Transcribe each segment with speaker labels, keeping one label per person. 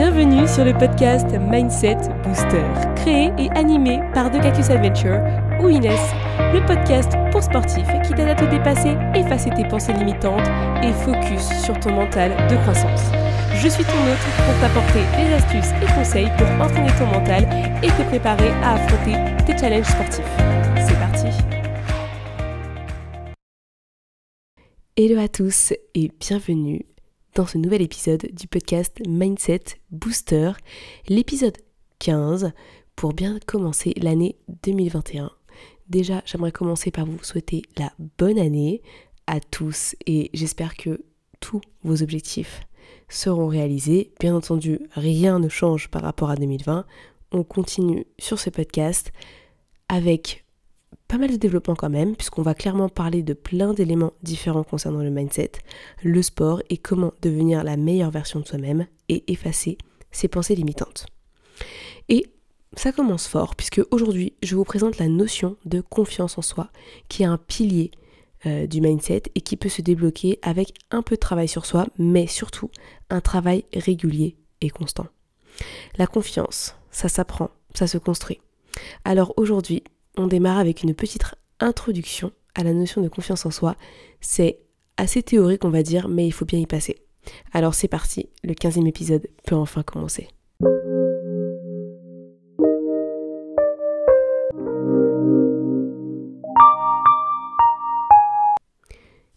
Speaker 1: Bienvenue sur le podcast Mindset Booster, créé et animé par The Cactus Adventure ou Inès, le podcast pour sportifs qui t'aide à te dépasser, effacer tes pensées limitantes et focus sur ton mental de croissance. Je suis ton hôte pour t'apporter des astuces et conseils pour entraîner ton mental et te préparer à affronter tes challenges sportifs. C'est parti Hello à tous et bienvenue dans ce nouvel épisode du podcast Mindset Booster, l'épisode 15 pour bien commencer l'année 2021. Déjà, j'aimerais commencer par vous souhaiter la bonne année à tous et j'espère que tous vos objectifs seront réalisés. Bien entendu, rien ne change par rapport à 2020. On continue sur ce podcast avec pas mal de développement quand même, puisqu'on va clairement parler de plein d'éléments différents concernant le mindset, le sport et comment devenir la meilleure version de soi-même et effacer ses pensées limitantes. Et ça commence fort, puisque aujourd'hui je vous présente la notion de confiance en soi, qui est un pilier euh, du mindset et qui peut se débloquer avec un peu de travail sur soi, mais surtout un travail régulier et constant. La confiance, ça s'apprend, ça se construit. Alors aujourd'hui, on démarre avec une petite introduction à la notion de confiance en soi. C'est assez théorique, on va dire, mais il faut bien y passer. Alors c'est parti, le 15e épisode peut enfin commencer.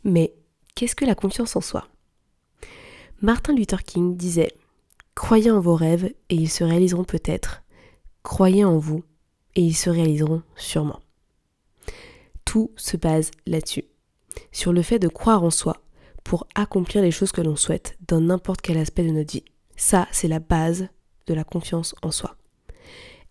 Speaker 1: Mais qu'est-ce que la confiance en soi? Martin Luther King disait Croyez en vos rêves et ils se réaliseront peut-être. Croyez en vous et ils se réaliseront sûrement. Tout se base là-dessus, sur le fait de croire en soi pour accomplir les choses que l'on souhaite dans n'importe quel aspect de notre vie. Ça, c'est la base de la confiance en soi.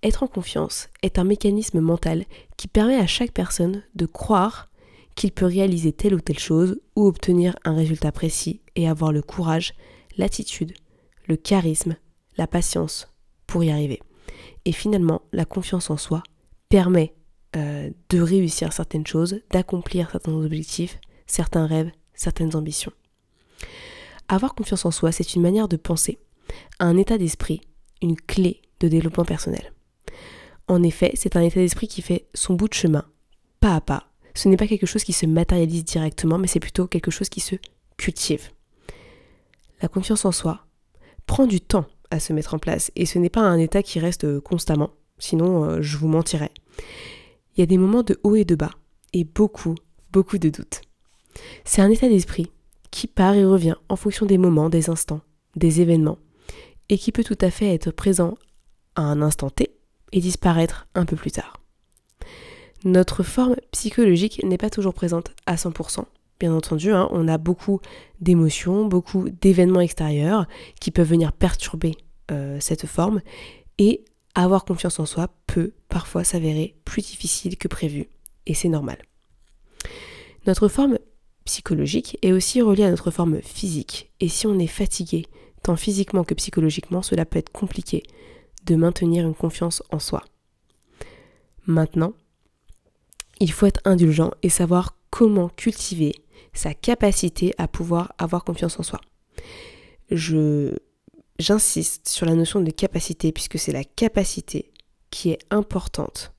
Speaker 1: Être en confiance est un mécanisme mental qui permet à chaque personne de croire qu'il peut réaliser telle ou telle chose ou obtenir un résultat précis et avoir le courage, l'attitude, le charisme, la patience pour y arriver. Et finalement, la confiance en soi permet euh, de réussir certaines choses, d'accomplir certains objectifs, certains rêves, certaines ambitions. Avoir confiance en soi, c'est une manière de penser, un état d'esprit, une clé de développement personnel. En effet, c'est un état d'esprit qui fait son bout de chemin, pas à pas. Ce n'est pas quelque chose qui se matérialise directement, mais c'est plutôt quelque chose qui se cultive. La confiance en soi prend du temps se mettre en place. Et ce n'est pas un état qui reste euh, constamment, sinon euh, je vous mentirais. Il y a des moments de haut et de bas, et beaucoup, beaucoup de doutes. C'est un état d'esprit qui part et revient en fonction des moments, des instants, des événements, et qui peut tout à fait être présent à un instant T et disparaître un peu plus tard. Notre forme psychologique n'est pas toujours présente à 100%, bien entendu, hein, on a beaucoup d'émotions, beaucoup d'événements extérieurs qui peuvent venir perturber euh, cette forme et avoir confiance en soi peut parfois s'avérer plus difficile que prévu et c'est normal. Notre forme psychologique est aussi reliée à notre forme physique et si on est fatigué, tant physiquement que psychologiquement, cela peut être compliqué de maintenir une confiance en soi. Maintenant, il faut être indulgent et savoir comment cultiver sa capacité à pouvoir avoir confiance en soi. Je j'insiste sur la notion de capacité puisque c'est la capacité qui est importante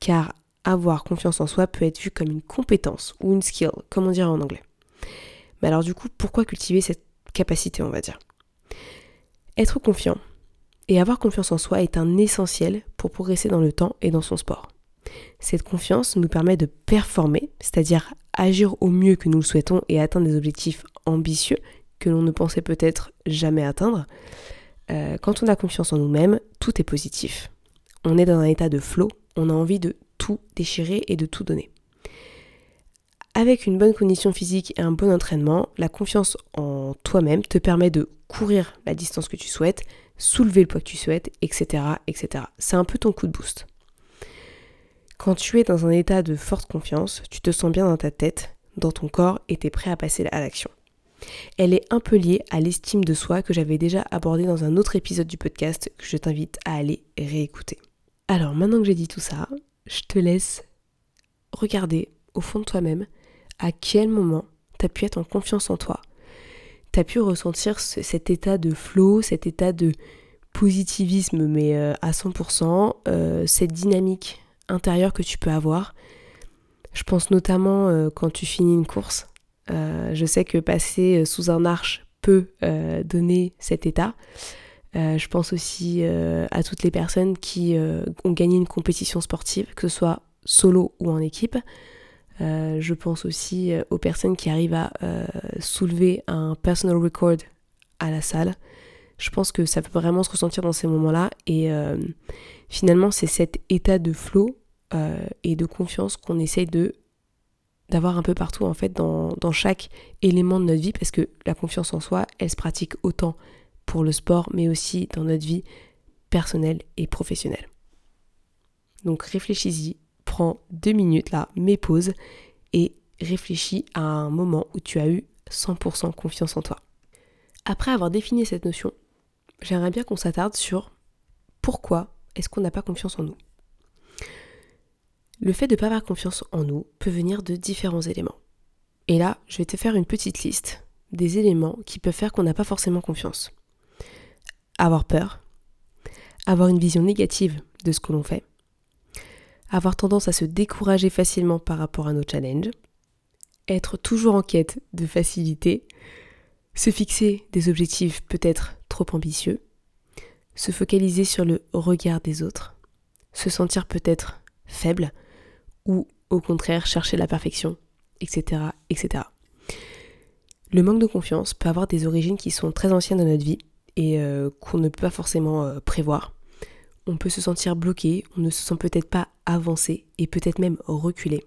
Speaker 1: car avoir confiance en soi peut être vu comme une compétence ou une skill, comme on dirait en anglais. Mais alors du coup, pourquoi cultiver cette capacité, on va dire? Être confiant et avoir confiance en soi est un essentiel pour progresser dans le temps et dans son sport. Cette confiance nous permet de performer, c'est-à-dire agir au mieux que nous le souhaitons et atteindre des objectifs ambitieux que l'on ne pensait peut-être jamais atteindre. Euh, quand on a confiance en nous-mêmes, tout est positif. On est dans un état de flow, on a envie de tout déchirer et de tout donner. Avec une bonne condition physique et un bon entraînement, la confiance en toi-même te permet de courir la distance que tu souhaites, soulever le poids que tu souhaites, etc. etc. C'est un peu ton coup de boost. Quand tu es dans un état de forte confiance, tu te sens bien dans ta tête, dans ton corps et tu es prêt à passer à l'action. Elle est un peu liée à l'estime de soi que j'avais déjà abordé dans un autre épisode du podcast que je t'invite à aller réécouter. Alors maintenant que j'ai dit tout ça, je te laisse regarder au fond de toi-même à quel moment tu as pu être en confiance en toi. tu as pu ressentir cet état de flow, cet état de positivisme, mais euh, à 100%, euh, cette dynamique intérieure que tu peux avoir. Je pense notamment euh, quand tu finis une course. je sais que passer sous un arche peut donner cet état. je pense aussi à toutes les personnes qui ont gagné une compétition sportive, que ce soit solo ou en équipe. je pense aussi aux personnes qui arrivent à soulever un personal record à la salle je pense que ça peut vraiment se ressentir dans ces moments-là. Et euh, finalement, c'est cet état de flow euh, et de confiance qu'on essaye de d'avoir un peu partout en fait dans, dans, chaque élément de notre vie parce que la confiance en soi elle se pratique autant pour le sport mais aussi dans notre vie personnelle et professionnelle. Donc réfléchis-y, prends deux minutes là, mets pause et réfléchis à un moment où tu as eu 100% confiance en toi. Après avoir défini cette notion, j'aimerais bien qu'on s'attarde sur pourquoi est-ce qu'on n'a pas confiance en nous. Le fait de ne pas avoir confiance en nous peut venir de différents éléments. Et là, je vais te faire une petite liste des éléments qui peuvent faire qu'on n'a pas forcément confiance. Avoir peur, avoir une vision négative de ce que l'on fait, avoir tendance à se décourager facilement par rapport à nos challenges, être toujours en quête de facilité, se fixer des objectifs peut-être trop ambitieux, se focaliser sur le regard des autres, se sentir peut-être faible ou au contraire chercher la perfection, etc., etc. Le manque de confiance peut avoir des origines qui sont très anciennes dans notre vie et euh, qu'on ne peut pas forcément euh, prévoir. On peut se sentir bloqué, on ne se sent peut-être pas avancé et peut-être même reculé.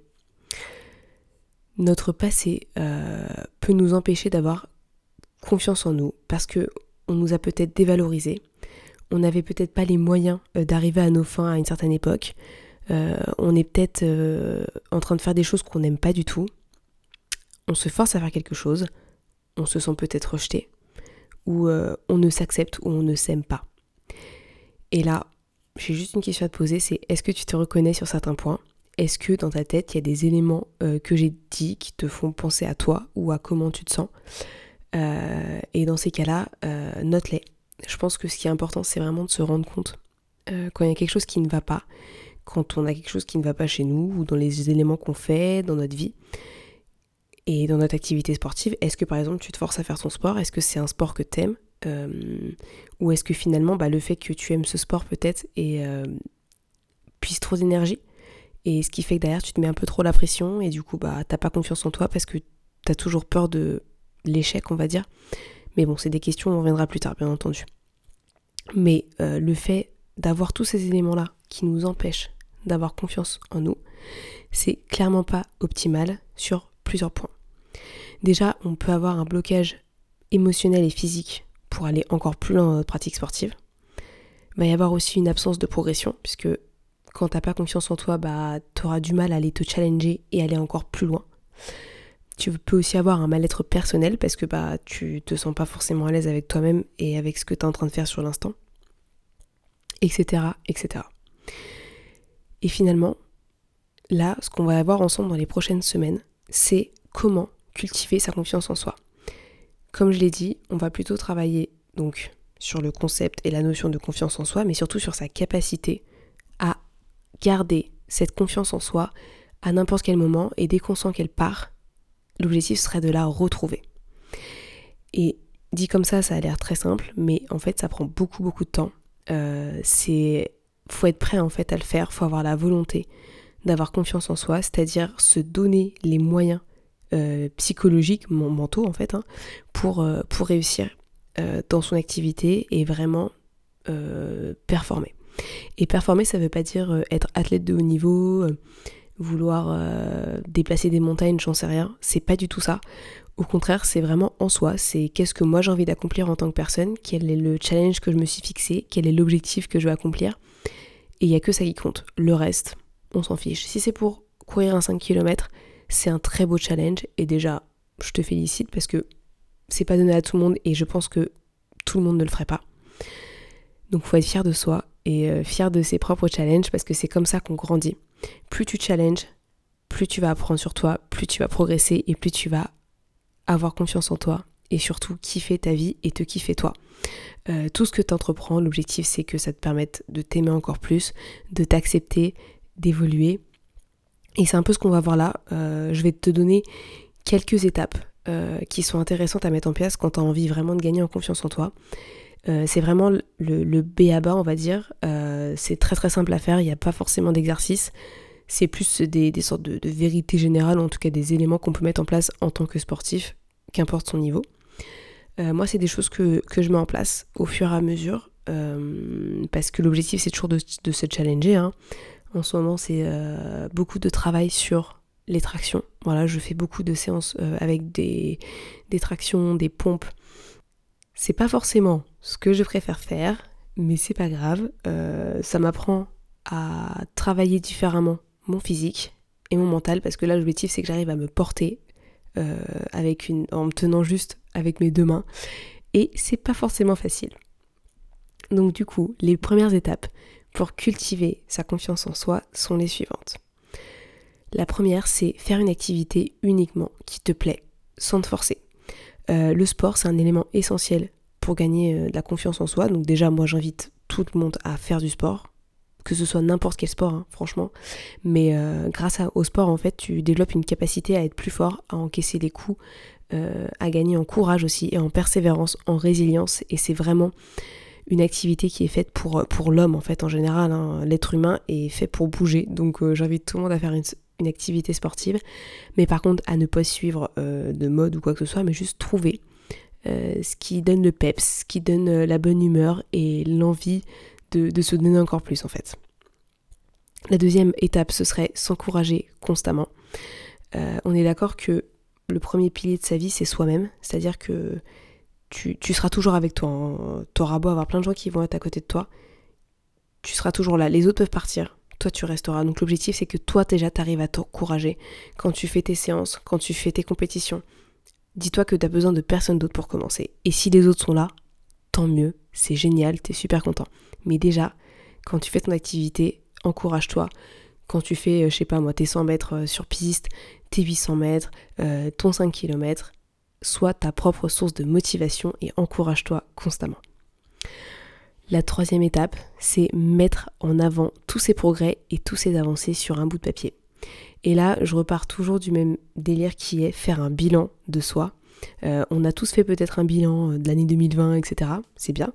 Speaker 1: Notre passé euh, peut nous empêcher d'avoir confiance en nous parce que on nous a peut-être dévalorisé, on n'avait peut-être pas les moyens d'arriver à nos fins à une certaine époque, euh, on est peut-être euh, en train de faire des choses qu'on n'aime pas du tout, on se force à faire quelque chose, on se sent peut-être rejeté, ou on ne s'accepte ou on ne s'aime pas. Et là, j'ai juste une question à te poser, c'est est-ce que tu te reconnais sur certains points? Est-ce que dans ta tête, il y a des éléments que j'ai dit qui te font penser à toi ou à comment tu te sens? Euh, et dans ces cas-là, euh, note-les. Je pense que ce qui est important, c'est vraiment de se rendre compte euh, quand il y a quelque chose qui ne va pas, quand on a quelque chose qui ne va pas chez nous, ou dans les éléments qu'on fait, dans notre vie, et dans notre activité sportive. Est-ce que par exemple tu te forces à faire ton sport? Est-ce que c'est un sport que tu aimes Ou est-ce que finalement bah, le fait que tu aimes ce sport peut-être et puisse trop d'énergie et ce qui fait que derrière tu te mets un peu trop la pression et du coup bah t'as pas confiance en toi parce que t'as toujours peur de l'échec, on va dire. Mais bon, c'est des questions, on reviendra plus tard, bien entendu. Mais euh, le fait d'avoir tous ces éléments-là qui nous empêchent d'avoir confiance en nous, c'est clairement pas optimal sur plusieurs points. Déjà, on peut avoir un blocage émotionnel et physique pour aller encore plus loin dans notre pratique sportive. Il va y avoir aussi une absence de progression, puisque quand t'as pas confiance en toi, bah auras du mal à aller te challenger et aller encore plus loin. Tu peux aussi avoir un mal-être personnel parce que bah tu te sens pas forcément à l'aise avec toi-même et avec ce que tu en train de faire sur l'instant. Etc. etc. Et finalement, là, ce qu'on va avoir ensemble dans les prochaines semaines, c'est comment cultiver sa confiance en soi. Comme je l'ai dit, on va plutôt travailler donc sur le concept et la notion de confiance en soi, mais surtout sur sa capacité à garder cette confiance en soi à n'importe quel moment et dès qu'on sent qu'elle part, l'objectif serait de la retrouver. Et dit comme ça, ça a l'air très simple, mais en fait, ça prend beaucoup, beaucoup de temps. Euh, c'est faut être prêt en fait à le faire, faut avoir la volonté d'avoir confiance en soi, c'est-à-dire se donner les moyens euh, psychologiques, mentaux en fait, hein, pour, euh, pour réussir dans son activité et vraiment performer. Et performer, ça veut pas dire être athlète de haut niveau, vouloir euh, déplacer des montagnes, j'en sais rien. C'est pas du tout ça. Au contraire, c'est vraiment en soi. C'est qu'est-ce que moi j'ai envie d'accomplir en tant que personne, quel est le challenge que je me suis fixé, quel est l'objectif que je veux accomplir. Et il n'y a que ça qui compte. Le reste, on s'en fiche. Si c'est pour courir un 5 km, c'est un très beau challenge. Et déjà, je te félicite parce que c'est pas donné à tout le monde et je pense que tout le monde ne le ferait pas. Donc faut être fier de soi et euh, fier de ses propres challenges parce que c'est comme ça qu'on grandit plus tu challenges, plus tu vas apprendre sur toi, plus tu vas progresser et plus tu vas avoir confiance en toi et surtout kiffer ta vie et te kiffer toi. Euh, tout ce que tu entreprends, l'objectif c'est que ça te permette de t'aimer encore plus, de t'accepter, d'évoluer. Et c'est un peu ce qu'on va voir là. Euh, je vais te donner quelques étapes euh, qui sont intéressantes à mettre en place quand tu as envie vraiment de gagner en confiance en toi. C'est vraiment le, le, B à bas, on va dire. c'est très très simple à faire, il n'y a pas forcément d'exercice. C'est plus des, sortes de, de vérités générales, en tout cas des éléments qu'on peut mettre en place en tant que sportif, qu'importe son niveau. Euh, moi, c'est des choses que, je mets en place au fur et à mesure, euh, parce que l'objectif, c'est toujours de, se challenger. Hein. En ce moment, c'est euh, beaucoup de travail sur les tractions. Voilà, je fais beaucoup de séances avec des, des tractions, des pompes. C'est pas forcément ce que je préfère faire, mais c'est pas grave. ça m'apprend à travailler différemment mon physique et mon mental, parce que là, l'objectif, c'est que j'arrive à me porter avec une, en me tenant juste avec mes deux mains. Et c'est pas forcément facile. Donc du coup, les premières étapes pour cultiver sa confiance en soi sont les suivantes. La première, c'est faire une activité uniquement qui te plaît, sans te forcer. Euh, le sport, c'est un élément essentiel pour gagner euh, de la confiance en soi. Donc déjà, moi, j'invite tout le monde à faire du sport, que ce soit n'importe quel sport, hein, franchement. Mais euh, grâce au sport, en fait, tu développes une capacité à être plus fort, à encaisser les coups, euh, à gagner en courage aussi et en persévérance, en résilience. Et c'est vraiment une activité qui est faite pour, l'homme en fait en général. Hein. L'être humain est fait pour bouger. Donc j'invite tout le monde à faire une, activité sportive. Mais par contre à ne pas suivre de mode ou quoi que ce soit, mais juste trouver ce qui donne le peps, ce qui donne la bonne humeur et l'envie de, se donner encore plus en fait. La deuxième étape, ce serait s'encourager constamment. on est d'accord que le premier pilier de sa vie, c'est soi-même. C'est-à-dire que tu, seras toujours avec toi. Hein. Tu auras beau avoir plein de gens qui vont être à côté de toi. Tu seras toujours là. Les autres peuvent partir. Toi, tu resteras. Donc l'objectif, c'est que toi, déjà, tu arrives à t'encourager quand tu fais tes séances, quand tu fais tes compétitions. Dis-toi que tu as besoin de personne d'autre pour commencer. Et si les autres sont là, tant mieux. C'est génial, tu es super content. Mais déjà, quand tu fais ton activité, encourage-toi quand tu fais, euh, je sais pas moi, tes 100 mètres euh, sur piste, tes 800 mètres, euh, ton 5 km, sois ta propre source de motivation et encourage-toi constamment. La troisième étape, c'est mettre en avant tous ces progrès et tous ces avancées sur un bout de papier. Et là, je repars toujours du même délire qui est faire un bilan de soi. on a tous fait peut-être un bilan de l'année 2020, etc. C'est bien.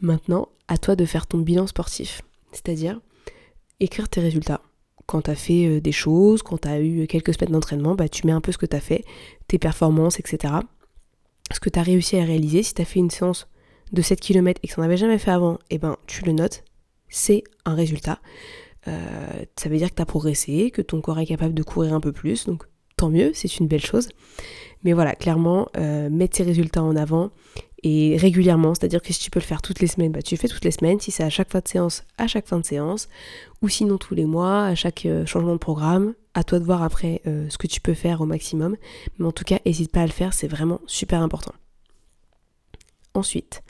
Speaker 1: Maintenant, à toi de faire ton bilan sportif. C'est-à-dire écrire tes résultats, quand tu as fait euh, des choses, quand tu as eu quelques semaines d'entraînement, bah, tu mets un peu ce que tu as fait, tes performances, etc. Ce que tu as réussi à réaliser. Si tu as fait une séance de 7 km et que tu n'en avais jamais fait avant, eh ben, tu le notes. C'est un résultat. Euh, ça veut dire que tu as progressé, que ton corps est capable de courir un peu plus. Donc tant mieux, c'est une belle chose. Mais voilà, clairement, euh, mettre ces résultats en avant et régulièrement, c'est-à-dire que si tu peux le faire toutes les semaines, bah, tu le fais toutes les semaines, si c'est à chaque fin de séance, à chaque fin de séance, ou sinon tous les mois, à chaque euh, changement de programme, à toi de voir après ce que tu peux faire au maximum, mais en tout cas, n'hésite pas à le faire, c'est vraiment super important. Ensuite,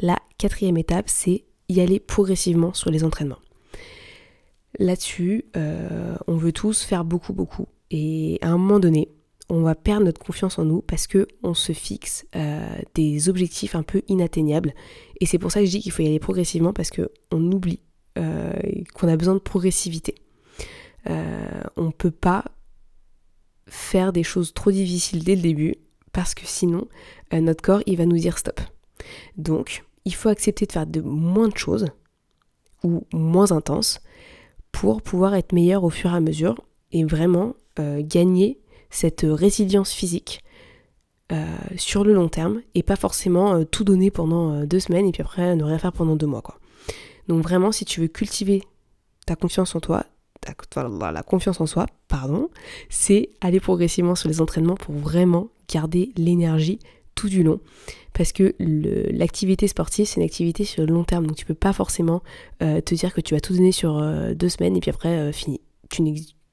Speaker 1: la quatrième étape, c'est y aller progressivement sur les entraînements. Là-dessus, on veut tous faire beaucoup, beaucoup. Et à un moment donné, on va perdre notre confiance en nous parce que on se fixe euh, des objectifs un peu inatteignables. Et c'est pour ça que je dis qu'il faut y aller progressivement parce que on oublie euh, qu'on a besoin de progressivité. Euh, on peut pas faire des choses trop difficiles dès le début parce que sinon notre corps il va nous dire stop. Donc il faut accepter de faire de moins de choses ou moins intenses pour pouvoir être meilleur au fur et à mesure et vraiment gagner cette résilience physique euh, sur le long terme et pas forcément euh, tout donner pendant euh, deux semaines et puis après ne rien faire pendant deux mois quoi. Donc vraiment si tu veux cultiver ta confiance en toi, la confiance en soi, pardon, c'est aller progressivement sur les entraînements pour vraiment garder l'énergie tout du long. Parce que l'activité sportive, c'est une activité sur le long terme. Donc tu peux pas forcément te dire que tu vas tout donner sur deux semaines et puis après, fini. Tu,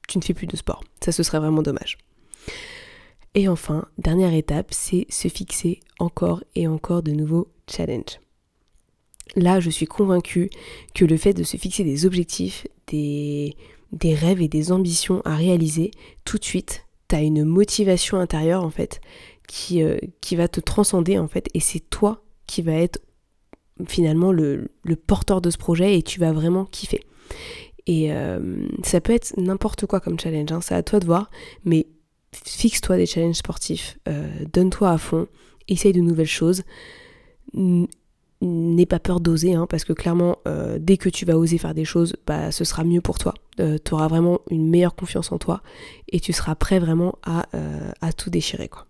Speaker 1: tu ne fais plus de sport. Ça, ce serait vraiment dommage. Et enfin, dernière étape, c'est se fixer encore et encore de nouveaux challenges. Là, je suis convaincue que le fait de se fixer des objectifs, des, des rêves et des ambitions à réaliser, tout de suite, tu as une motivation intérieure en fait qui, euh, qui va te transcender en fait et c'est toi qui va être finalement le, porteur de ce projet et tu vas vraiment kiffer. Et euh, ça peut être n'importe quoi comme challenge, hein, c'est à toi de voir, mais fixe-toi des challenges sportifs, euh, donne-toi à fond, essaye de nouvelles choses. N'aie pas peur d'oser, hein, parce que clairement, dès que tu vas oser faire des choses, bah, ce sera mieux pour toi. tu auras vraiment une meilleure confiance en toi et tu seras prêt vraiment à, à tout déchirer. Quoi.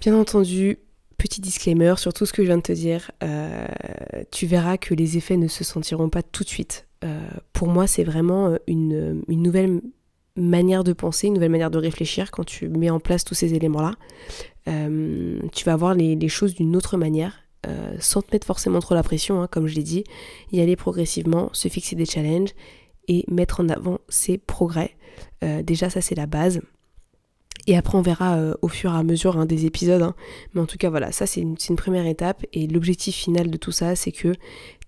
Speaker 1: Bien entendu, petit disclaimer sur tout ce que je viens de te dire, euh, tu verras que les effets ne se sentiront pas tout de suite. Euh, pour moi, c'est vraiment euh, une, nouvelle manière de penser, une nouvelle manière de réfléchir quand tu mets en place tous ces éléments-là. tu vas voir les, choses d'une autre manière, sans te mettre forcément trop la pression, hein, comme je l'ai dit, y aller progressivement, se fixer des challenges et mettre en avant ses progrès. déjà, ça c'est la base. Et après, on verra euh, au fur et à mesure hein, des épisodes. Hein. Mais en tout cas, voilà, ça c'est une, première étape. Et l'objectif final de tout ça, c'est que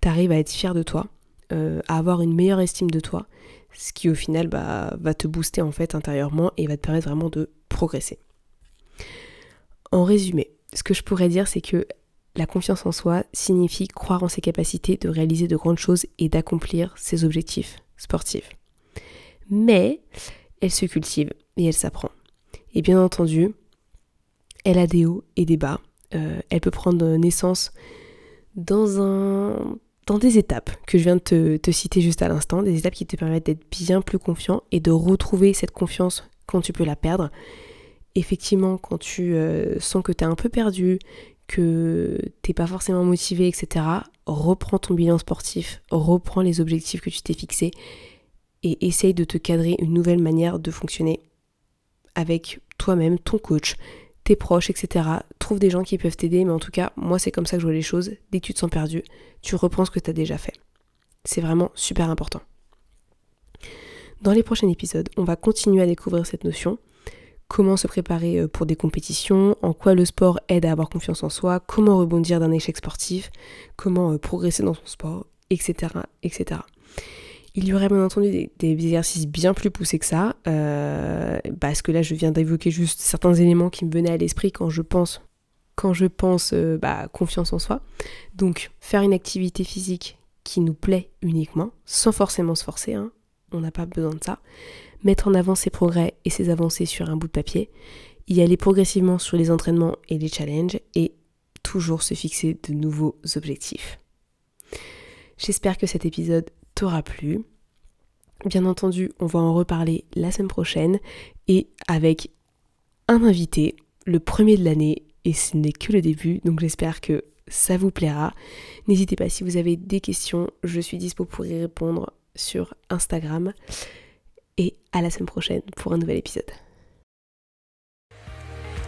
Speaker 1: tu arrives à être fier de toi, euh, à avoir une meilleure estime de toi, ce qui au final bah, va te booster en fait intérieurement et va te permettre vraiment de progresser. En résumé, ce que je pourrais dire, c'est que la confiance en soi signifie croire en ses capacités de réaliser de grandes choses et d'accomplir ses objectifs sportifs. Mais elle se cultive et elle s'apprend. Et bien entendu, elle a des hauts et des bas. Euh, elle peut prendre naissance dans, un, dans des étapes que je viens de te, citer juste à l'instant, des étapes qui te permettent d'être bien plus confiant et de retrouver cette confiance quand tu peux la perdre. Effectivement, quand tu euh, sens que tu es un peu perdu, que t'es pas forcément motivé, etc., reprends ton bilan sportif, reprends les objectifs que tu t'es fixés et essaye de te cadrer une nouvelle manière de fonctionner avec toi-même, ton coach, tes proches, etc. Trouve des gens qui peuvent t'aider, mais en tout cas, moi c'est comme ça que je vois les choses. Dès que tu te sens perdu, tu reprends ce que tu as déjà fait. C'est vraiment super important. Dans les prochains épisodes, on va continuer à découvrir cette notion. Comment se préparer euh, pour des compétitions, en quoi le sport aide à avoir confiance en soi, comment rebondir d'un échec sportif, comment euh, progresser dans son sport, etc. etc. Il y aurait bien entendu des, exercices bien plus poussés que ça, euh, parce que là je viens d'évoquer juste certains éléments qui me venaient à l'esprit quand je pense, quand je pense euh, bah, confiance en soi. Donc faire une activité physique qui nous plaît uniquement, sans forcément se forcer, hein, on n'a pas besoin de ça. Mettre en avant ses progrès et ses avancées sur un bout de papier, y aller progressivement sur les entraînements et les challenges, et toujours se fixer de nouveaux objectifs. J'espère que cet épisode t'aura plu. Bien entendu, on va en reparler la semaine prochaine et avec un invité, le premier de l'année, et ce n'est que le début, donc j'espère que ça vous plaira. N'hésitez pas si vous avez des questions, je suis dispo pour y répondre sur Instagram. Et à la semaine prochaine pour un nouvel épisode.